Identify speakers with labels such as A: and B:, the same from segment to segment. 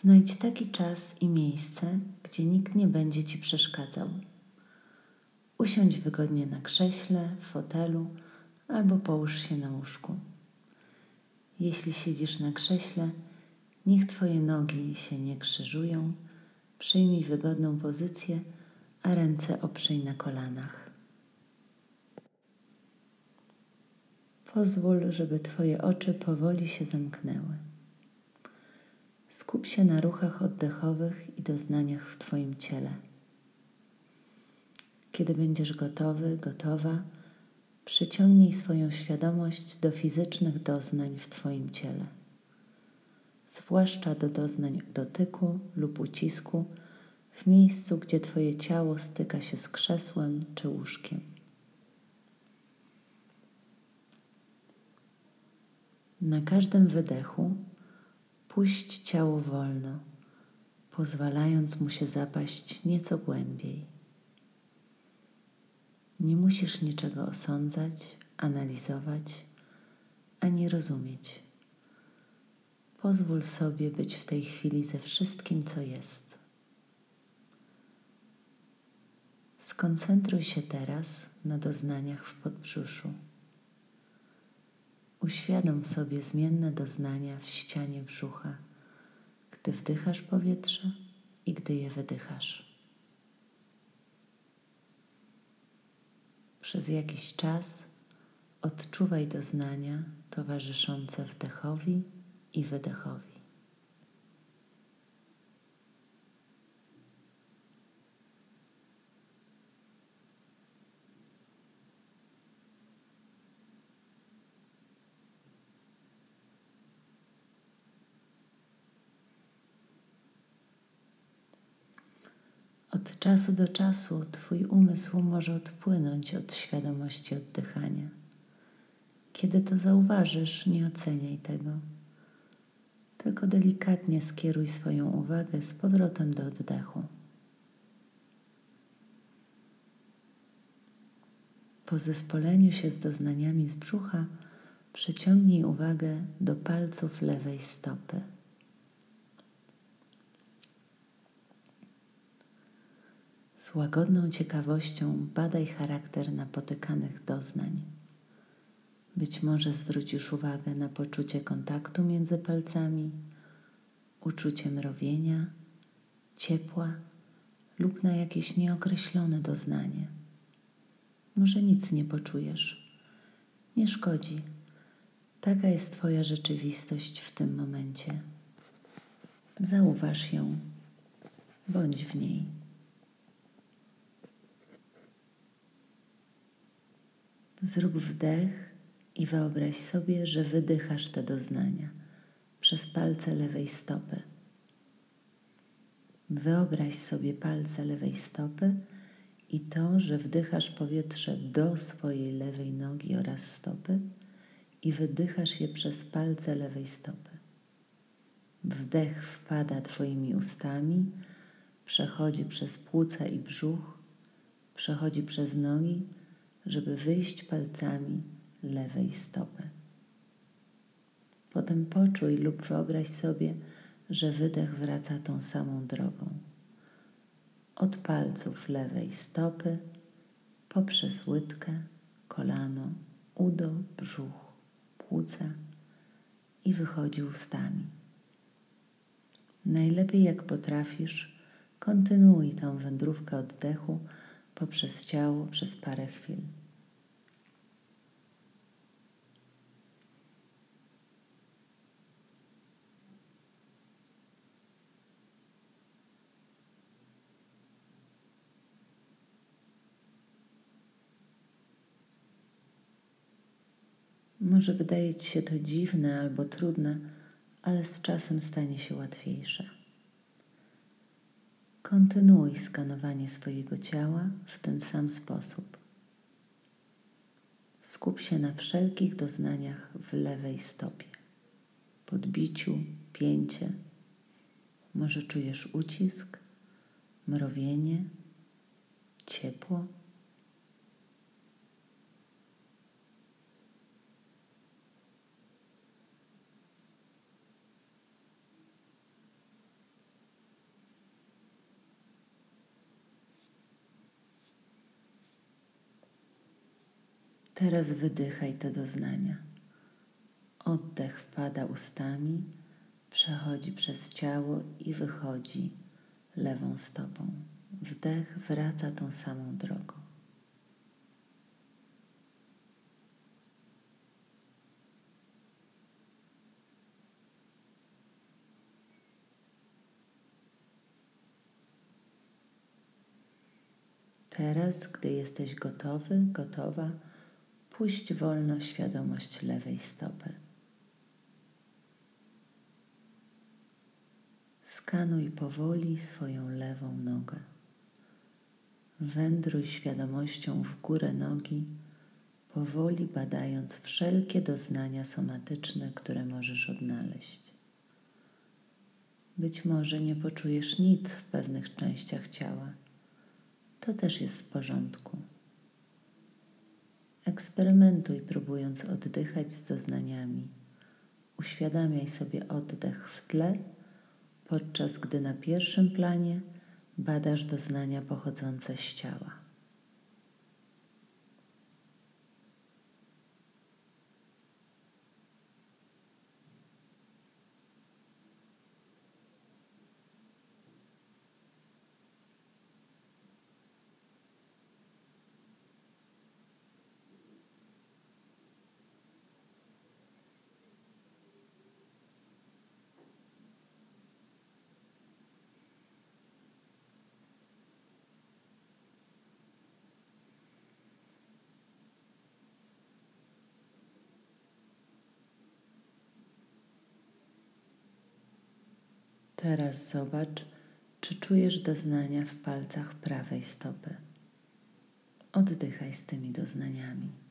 A: Znajdź taki czas i miejsce, gdzie nikt nie będzie ci przeszkadzał. Usiądź wygodnie na krześle, fotelu albo połóż się na łóżku. Jeśli siedzisz na krześle, niech Twoje nogi się nie krzyżują. Przyjmij wygodną pozycję, a ręce oprzyj na kolanach. Pozwól, żeby Twoje oczy powoli się zamknęły. Skup się na ruchach oddechowych i doznaniach w Twoim ciele. Kiedy będziesz gotowy, gotowa, przyciągnij swoją świadomość do fizycznych doznań w Twoim ciele, zwłaszcza do doznań dotyku lub ucisku w miejscu, gdzie Twoje ciało styka się z krzesłem czy łóżkiem. Na każdym wydechu puść ciało wolno, pozwalając mu się zapaść nieco głębiej. Nie musisz niczego osądzać, analizować ani rozumieć. Pozwól sobie być w tej chwili ze wszystkim, co jest. Skoncentruj się teraz na doznaniach w podbrzuszu. Uświadom sobie zmienne doznania w ścianie brzucha, gdy wdychasz powietrze i gdy je wydychasz. Przez jakiś czas odczuwaj doznania towarzyszące wdechowi i wydechowi. Od czasu do czasu Twój umysł może odpłynąć od świadomości oddychania. Kiedy to zauważysz, nie oceniaj tego. Tylko delikatnie skieruj swoją uwagę z powrotem do oddechu. Po zespoleniu się z doznaniami z brzucha, przeciągnij uwagę do palców lewej stopy. Z łagodną ciekawością badaj charakter napotykanych doznań. Być może zwrócisz uwagę na poczucie kontaktu między palcami, uczucie mrowienia, ciepła lub na jakieś nieokreślone doznanie. Może nic nie poczujesz. Nie szkodzi. Taka jest Twoja rzeczywistość w tym momencie. Zauważ ją, bądź w niej. Zrób wdech i wyobraź sobie, że wydychasz te doznania przez palce lewej stopy. Wyobraź sobie palce lewej stopy i to, że wdychasz powietrze do swojej lewej nogi oraz stopy i wydychasz je przez palce lewej stopy. Wdech wpada Twoimi ustami, przechodzi przez płuca i brzuch, przechodzi przez nogi żeby wyjść palcami lewej stopy. Potem poczuj lub wyobraź sobie, że wydech wraca tą samą drogą. Od palców lewej stopy, poprzez łydkę, kolano, udo, brzuch, płuca i wychodzi ustami. Najlepiej jak potrafisz, kontynuuj tą wędrówkę oddechu poprzez ciało przez parę chwil. Może wydaje ci się to dziwne albo trudne, ale z czasem stanie się łatwiejsze. Kontynuuj skanowanie swojego ciała w ten sam sposób. Skup się na wszelkich doznaniach w lewej stopie, podbiciu, pięcie. Może czujesz ucisk, mrowienie, ciepło. Teraz wydychaj te doznania. Oddech wpada ustami, przechodzi przez ciało i wychodzi lewą stopą. Wdech wraca tą samą drogą. Teraz, gdy jesteś gotowy, gotowa, puść wolno świadomość lewej stopy. Skanuj powoli swoją lewą nogę. Wędruj świadomością w górę nogi, powoli badając wszelkie doznania somatyczne, które możesz odnaleźć. Być może nie poczujesz nic w pewnych częściach ciała. To też jest w porządku. Eksperymentuj, próbując oddychać z doznaniami. Uświadamiaj sobie oddech w tle, podczas gdy na pierwszym planie badasz doznania pochodzące z ciała. Teraz zobacz, czy czujesz doznania w palcach prawej stopy. Oddychaj z tymi doznaniami.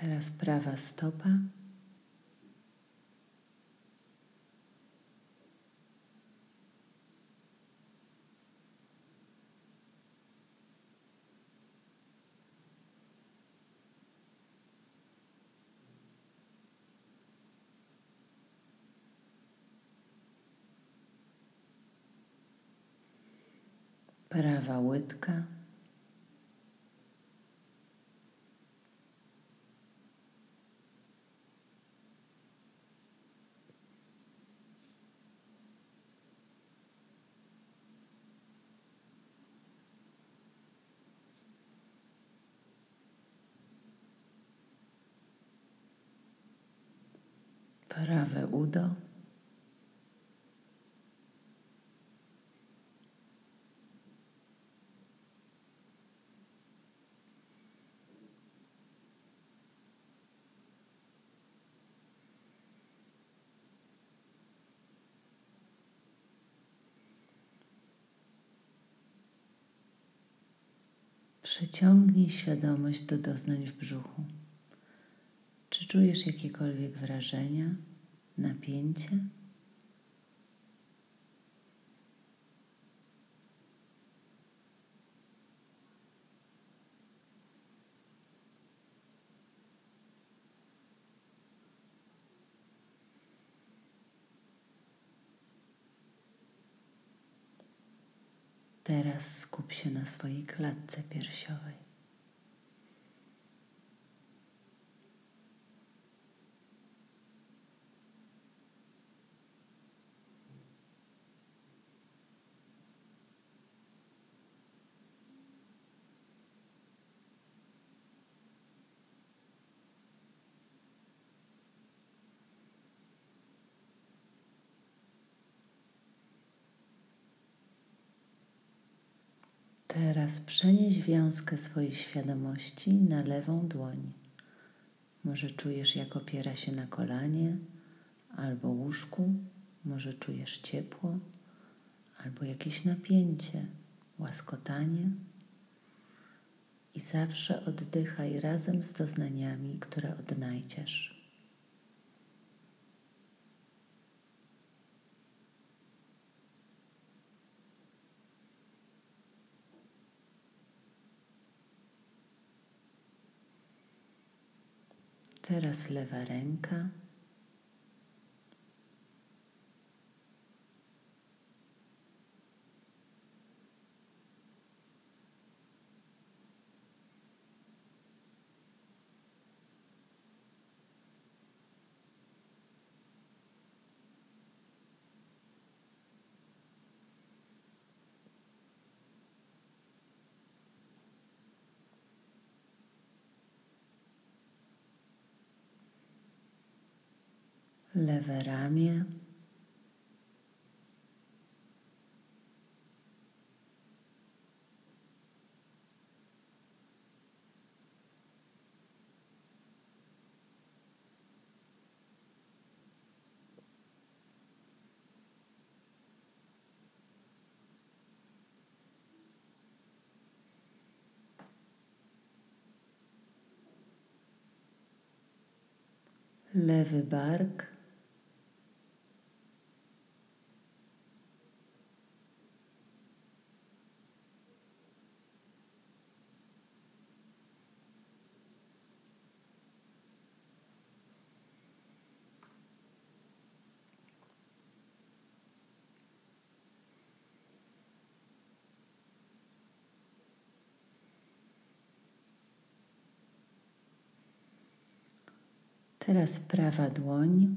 A: Teraz prawa stopa. Prawa łydka. Prawe udo. Przyciągnij świadomość do doznań w brzuchu. Czy czujesz jakiekolwiek wrażenia, napięcie? Teraz skup się na swojej klatce piersiowej. Teraz przenieś wiązkę swojej świadomości na lewą dłoń. Może czujesz, jak opiera się na kolanie albo łóżku, może czujesz ciepło albo jakieś napięcie, łaskotanie. I zawsze oddychaj razem z doznaniami, które odnajdziesz. Teraz lewa ręka. Lewe ramię. lewy bark. Teraz prawa dłoń.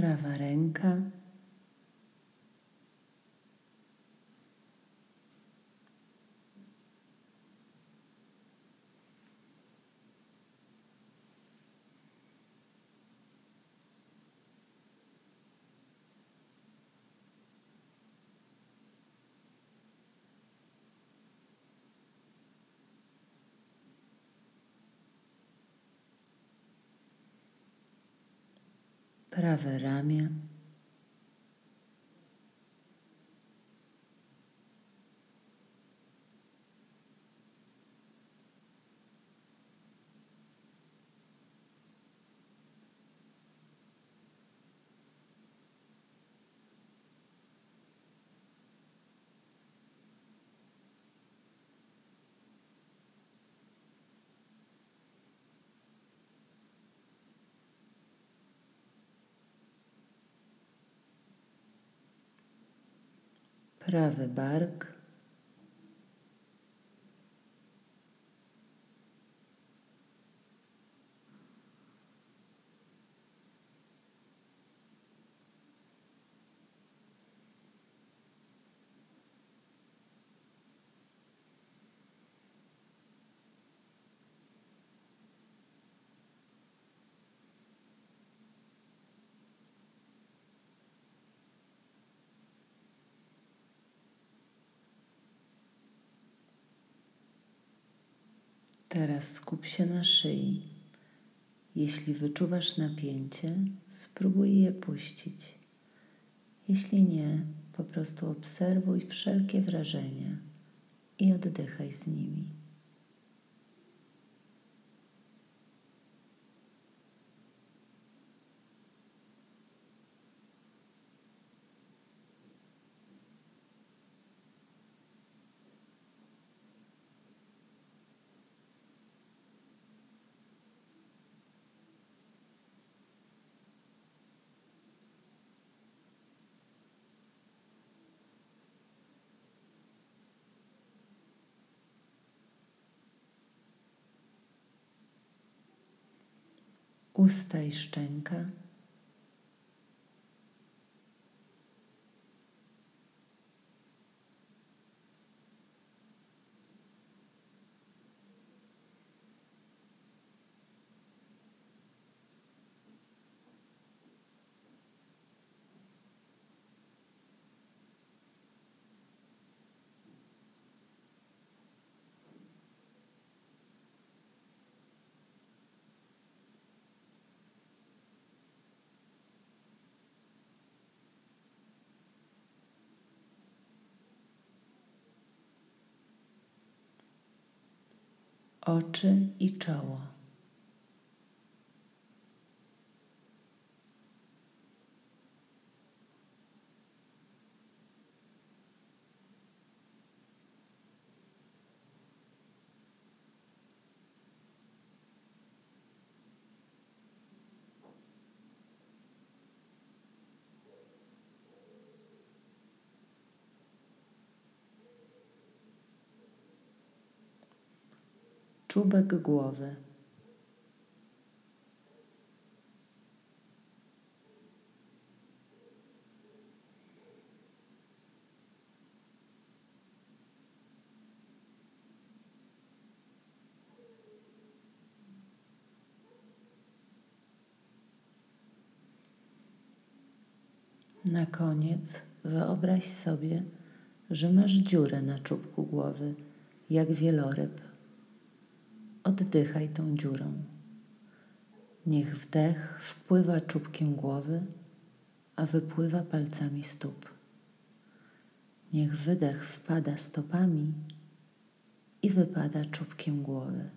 A: Prawa ręka. Prawe ramię. Prawy bark. Teraz skup się na szyi. Jeśli wyczuwasz napięcie, spróbuj je puścić. Jeśli nie, po prostu obserwuj wszelkie wrażenia i oddychaj z nimi. Usta i szczęka. Oczy i czoło. Czubek głowy. Na koniec wyobraź sobie, że masz dziurę na czubku głowy, jak wieloryb. Oddychaj tą dziurą. Niech wdech wpływa czubkiem głowy, a wypływa palcami stóp. Niech wydech wpada stopami i wypada czubkiem głowy.